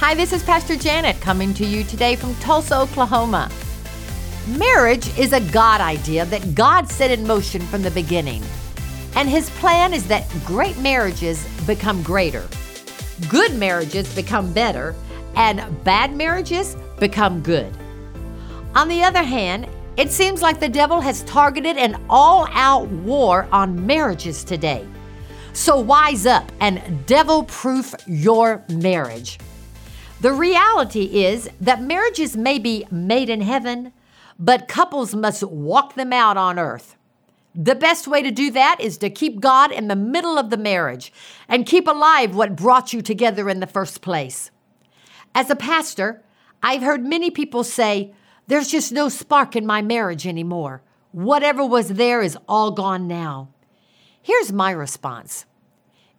Hi, this is Pastor Janet coming to you today from Tulsa, Oklahoma. Marriage is a God idea that God set in motion from the beginning. And his plan is that great marriages become greater, good marriages become better, and bad marriages become good. On the other hand, it seems like the devil has targeted an all out war on marriages today. So wise up and devil proof your marriage. The reality is that marriages may be made in heaven, but couples must walk them out on earth. The best way to do that is to keep God in the middle of the marriage and keep alive what brought you together in the first place. As a pastor, I've heard many people say, There's just no spark in my marriage anymore. Whatever was there is all gone now. Here's my response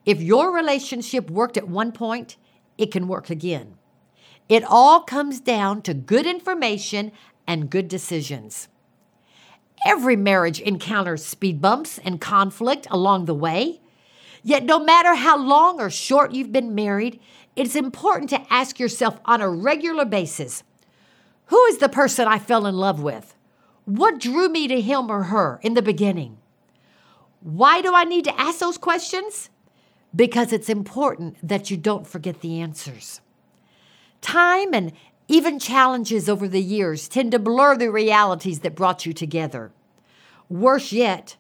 If your relationship worked at one point, it can work again. It all comes down to good information and good decisions. Every marriage encounters speed bumps and conflict along the way. Yet, no matter how long or short you've been married, it's important to ask yourself on a regular basis who is the person I fell in love with? What drew me to him or her in the beginning? Why do I need to ask those questions? Because it's important that you don't forget the answers. Time and even challenges over the years tend to blur the realities that brought you together. Worse yet,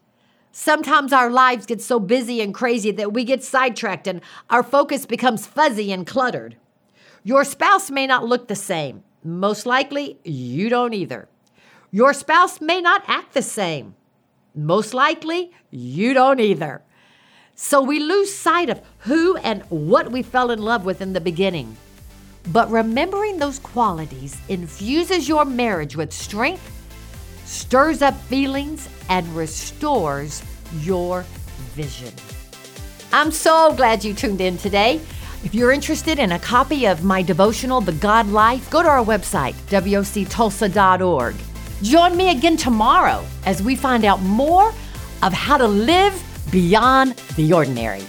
sometimes our lives get so busy and crazy that we get sidetracked and our focus becomes fuzzy and cluttered. Your spouse may not look the same. Most likely, you don't either. Your spouse may not act the same. Most likely, you don't either. So we lose sight of who and what we fell in love with in the beginning. But remembering those qualities infuses your marriage with strength, stirs up feelings, and restores your vision. I'm so glad you tuned in today. If you're interested in a copy of my devotional, The God Life, go to our website, woctulsa.org. Join me again tomorrow as we find out more of how to live beyond the ordinary.